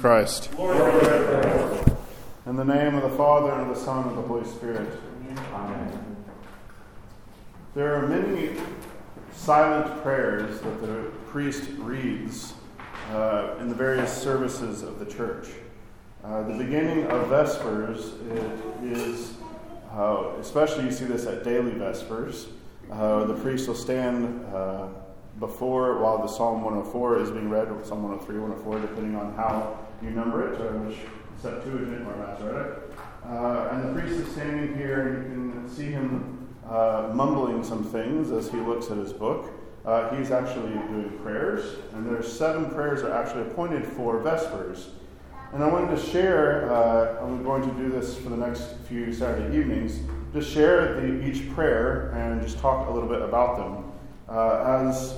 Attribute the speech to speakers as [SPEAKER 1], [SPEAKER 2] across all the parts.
[SPEAKER 1] Christ. In the name of the Father, and of the Son, and of the Holy Spirit. Amen. There are many silent prayers that the priest reads uh, in the various services of the church. Uh, the beginning of Vespers is, uh, especially you see this at daily Vespers, uh, the priest will stand uh, before while the Psalm 104 is being read, or Psalm 103, 104, depending on how you number it, which Septuagint or Masoretic. Uh, and the priest is standing here, and you can see him uh, mumbling some things as he looks at his book. Uh, he's actually doing prayers, and there's seven prayers that are actually appointed for Vespers. And I wanted to share, uh, I'm going to do this for the next few Saturday evenings, just share the, each prayer and just talk a little bit about them. Uh, as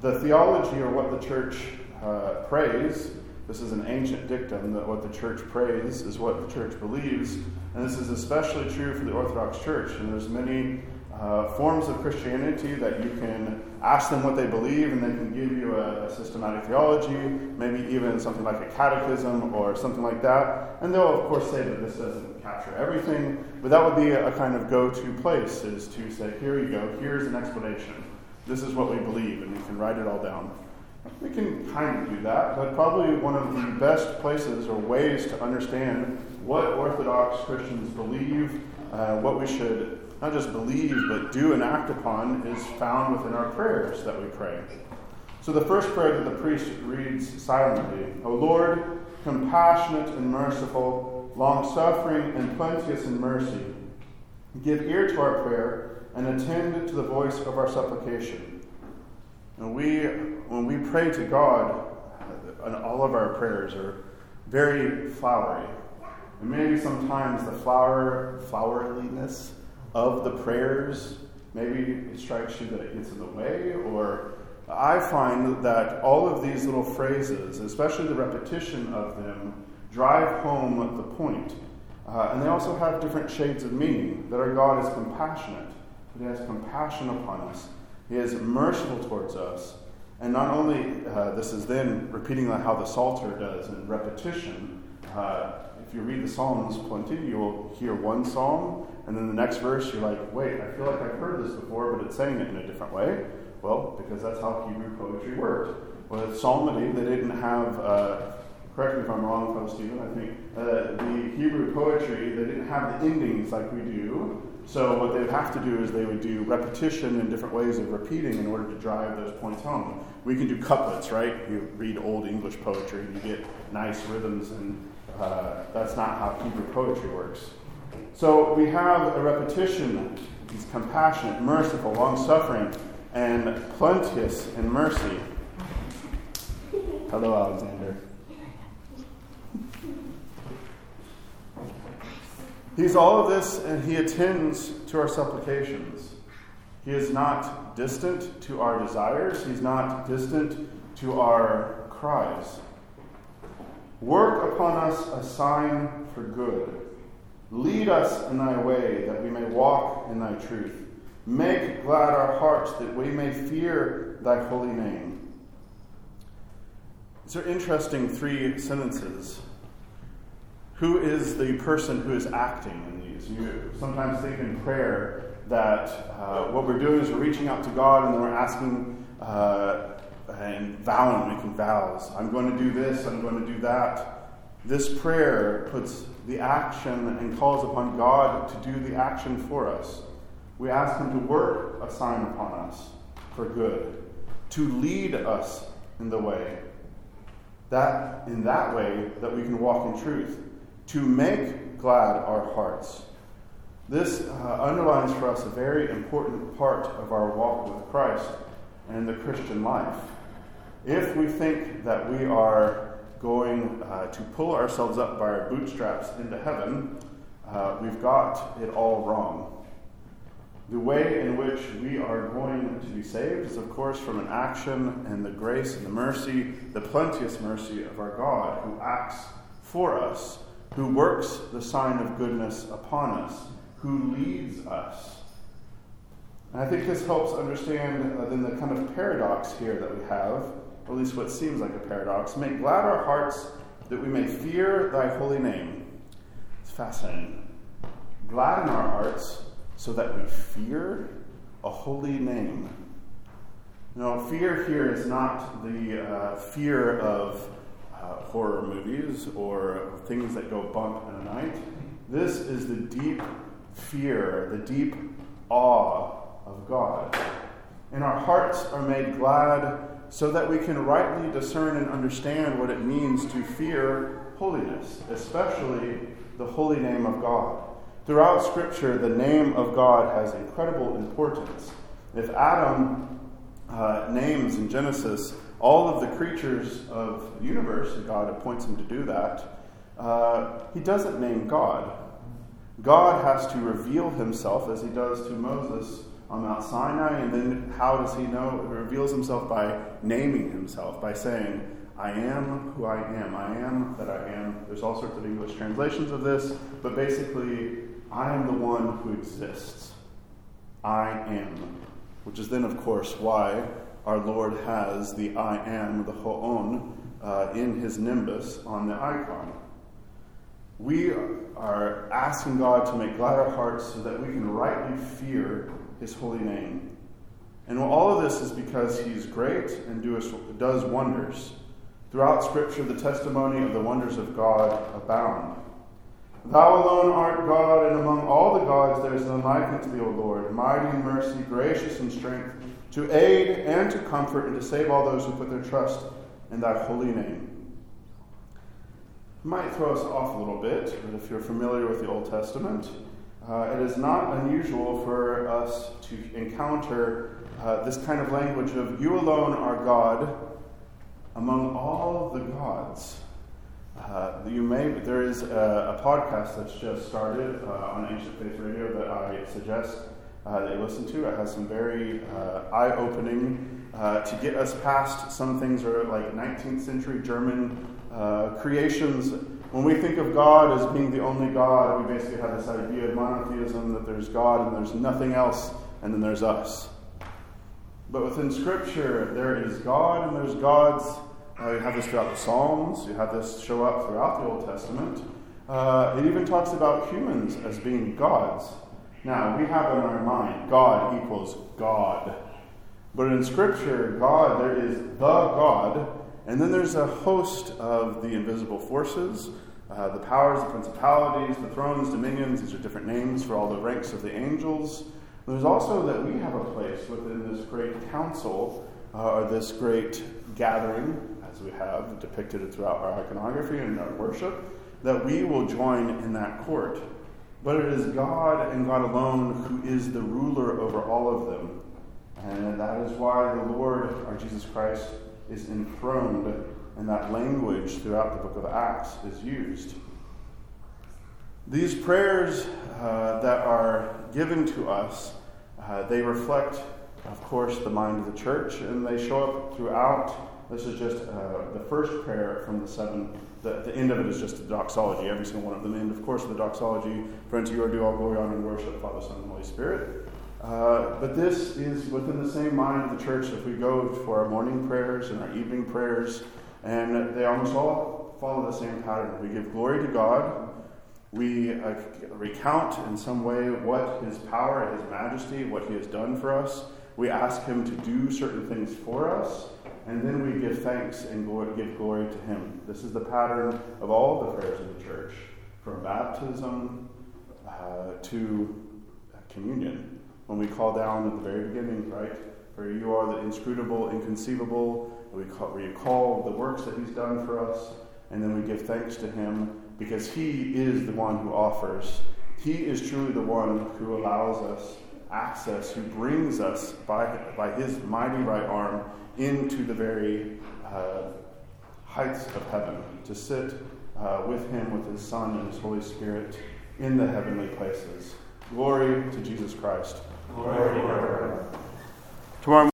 [SPEAKER 1] the theology or what the church uh, prays, this is an ancient dictum that what the church prays is what the church believes, and this is especially true for the Orthodox Church. And there's many uh, forms of Christianity that you can ask them what they believe, and they can give you a, a, systematic theology, maybe even something like a catechism or something like that. And they'll, of course, say that this doesn't capture everything, but that would be a, a kind of go to place, is to say, here you go, here's an explanation. This is what we believe, and you can write it all down. We can kind of do that, but probably one of the best places or ways to understand what Orthodox Christians believe, uh, what we should not just believe, but do and act upon, is found within our prayers that we pray. So the first prayer that the priest reads silently O Lord, compassionate and merciful, long suffering and plenteous in mercy, give ear to our prayer and attend to the voice of our supplication. And we, when we pray to God, all of our prayers are very flowery. And maybe sometimes the flower, flowerliness of the prayers, maybe it strikes you that it gets in the way, or I find that all of these little phrases, especially the repetition of them, drive home the point. Uh, and they also have different shades of meaning that our God is compassionate, that He has compassion upon us, He is merciful towards us. And not only uh, this is then repeating how the Psalter does in repetition. Uh, if you read the Psalms plenty, you will hear one psalm and then the next verse, you're like, wait, I feel like I've heard this before, but it's saying it in a different way. Well, because that's how Hebrew poetry worked. With psalmody, they didn't have, uh, correct me if I'm wrong, Father Stephen, I think, uh, the Hebrew poetry, they didn't have the endings like we do. So what they would have to do is they would do repetition and different ways of repeating in order to drive those points home. We can do couplets, right? You read old English poetry, and you get nice rhythms, and uh, that's not how Hebrew poetry works. So we have a repetition. He's compassionate, merciful, long suffering, and plenteous in mercy. Hello, Alexander. He's all of this and he attends to our supplications. He is not distant to our desires, he's not distant to our cries. Work upon us a sign for good Lead us in thy way, that we may walk in thy truth. Make glad our hearts, that we may fear thy holy name. These are interesting three sentences. Who is the person who is acting in these? You sometimes think in prayer that uh, what we're doing is we're reaching out to God and then we're asking uh, and vowing, making vows. I'm going to do this, I'm going to do that. This prayer puts the action and calls upon God to do the action for us. We ask Him to work a sign upon us for good, to lead us in the way. That in that way that we can walk in truth, to make glad our hearts. This uh, underlines for us a very important part of our walk with Christ and the Christian life. If we think that we are going uh, to pull ourselves up by our bootstraps into heaven, uh, we've got it all wrong. The way in which we are going to be saved is, of course, from an action and the grace and the mercy, the plenteous mercy of our God, who acts for us, who works the sign of goodness upon us, who leads us. And I think this helps understand uh, then the kind of paradox here that we have or at least what seems like a paradox. Make glad our hearts that we may fear thy holy name. It's fascinating. Glad in our hearts so that we fear a holy name. No, fear here is not the uh, fear of uh, horror movies or things that go bump in a night. This is the deep fear, the deep awe of God. And our hearts are made glad so that we can rightly discern and understand what it means to fear holiness, especially the holy name of God. Throughout Scripture, the name of God has incredible importance. If Adam uh, names in Genesis all of the creatures of the universe, and God appoints him to do that, uh, he doesn't name God. God has to reveal himself as he does to Moses on Mount Sinai, and then how does he know? He reveals himself by naming himself, by saying, I am who I am. I am that I am. There's all sorts of English translations of this, but basically, I am the one who exists. I am. Which is then, of course, why our Lord has the I am, the Ho'on, uh, in his nimbus on the icon. We are asking God to make glad our hearts so that we can rightly fear his holy name. And all of this is because he's great and does wonders. Throughout Scripture, the testimony of the wonders of God abound. Thou alone art God, and among all the gods there is none like unto thee, O Lord, mighty in mercy, gracious in strength, to aid and to comfort and to save all those who put their trust in thy holy name. It might throw us off a little bit, but if you're familiar with the Old Testament, uh, it is not unusual for us to encounter uh, this kind of language of you alone are God among all the gods. Uh, you may there is a, a, podcast that's just started uh, on Ancient Faith Radio that I suggest uh, you listen to. It has some very uh, eye-opening to get us past some things that are like 19th century German creations when we think of God as being the only God, we basically have this idea of monotheism that there's God and there's nothing else, and then there's us. But within Scripture, there is God and there's gods. Uh, you have this throughout the Psalms, you have this show up throughout the Old Testament. Uh, it even talks about humans as being gods. Now, we have in our mind God equals God. But in Scripture, God, there is the God and then there's a host of the invisible forces, uh, the powers, the principalities, the thrones, dominions. These are different names for all the ranks of the angels. There's also that we have a place within this great council, uh, or this great gathering, as we have depicted throughout our iconography and our worship, that we will join in that court. But it is God and God alone who is the ruler over all of them. And that is why the Lord, our Jesus Christ, is enthroned, and that language throughout the book of Acts is used. These prayers uh, that are given to us, uh, they reflect, of course, the mind of the church, and they show up throughout. This is just uh, the first prayer from the seven. The, the end of it is just the doxology, every single one of them. And of course, the doxology, friends, you are due all glory, honor, and worship, Father, Son, and Holy Spirit. Uh, but this is within the same mind of the church if we go for our morning prayers and our evening prayers, and they almost all follow the same pattern. We give glory to God, we uh, recount in some way what His power, His majesty, what He has done for us. We ask Him to do certain things for us, and then we give thanks and give glory to Him. This is the pattern of all the prayers of the church, from baptism uh, to communion when we call down at the very beginning, right? For you are the inscrutable, inconceivable. We call, we call the works that He's done for us, and then we give thanks to Him because He is the one who offers. He is truly the one who allows us access, who brings us by, by His mighty right arm into the very uh, heights of heaven to sit uh, with Him, with His Son and His Holy Spirit in the heavenly places. Glory to Jesus Christ. Tomorrow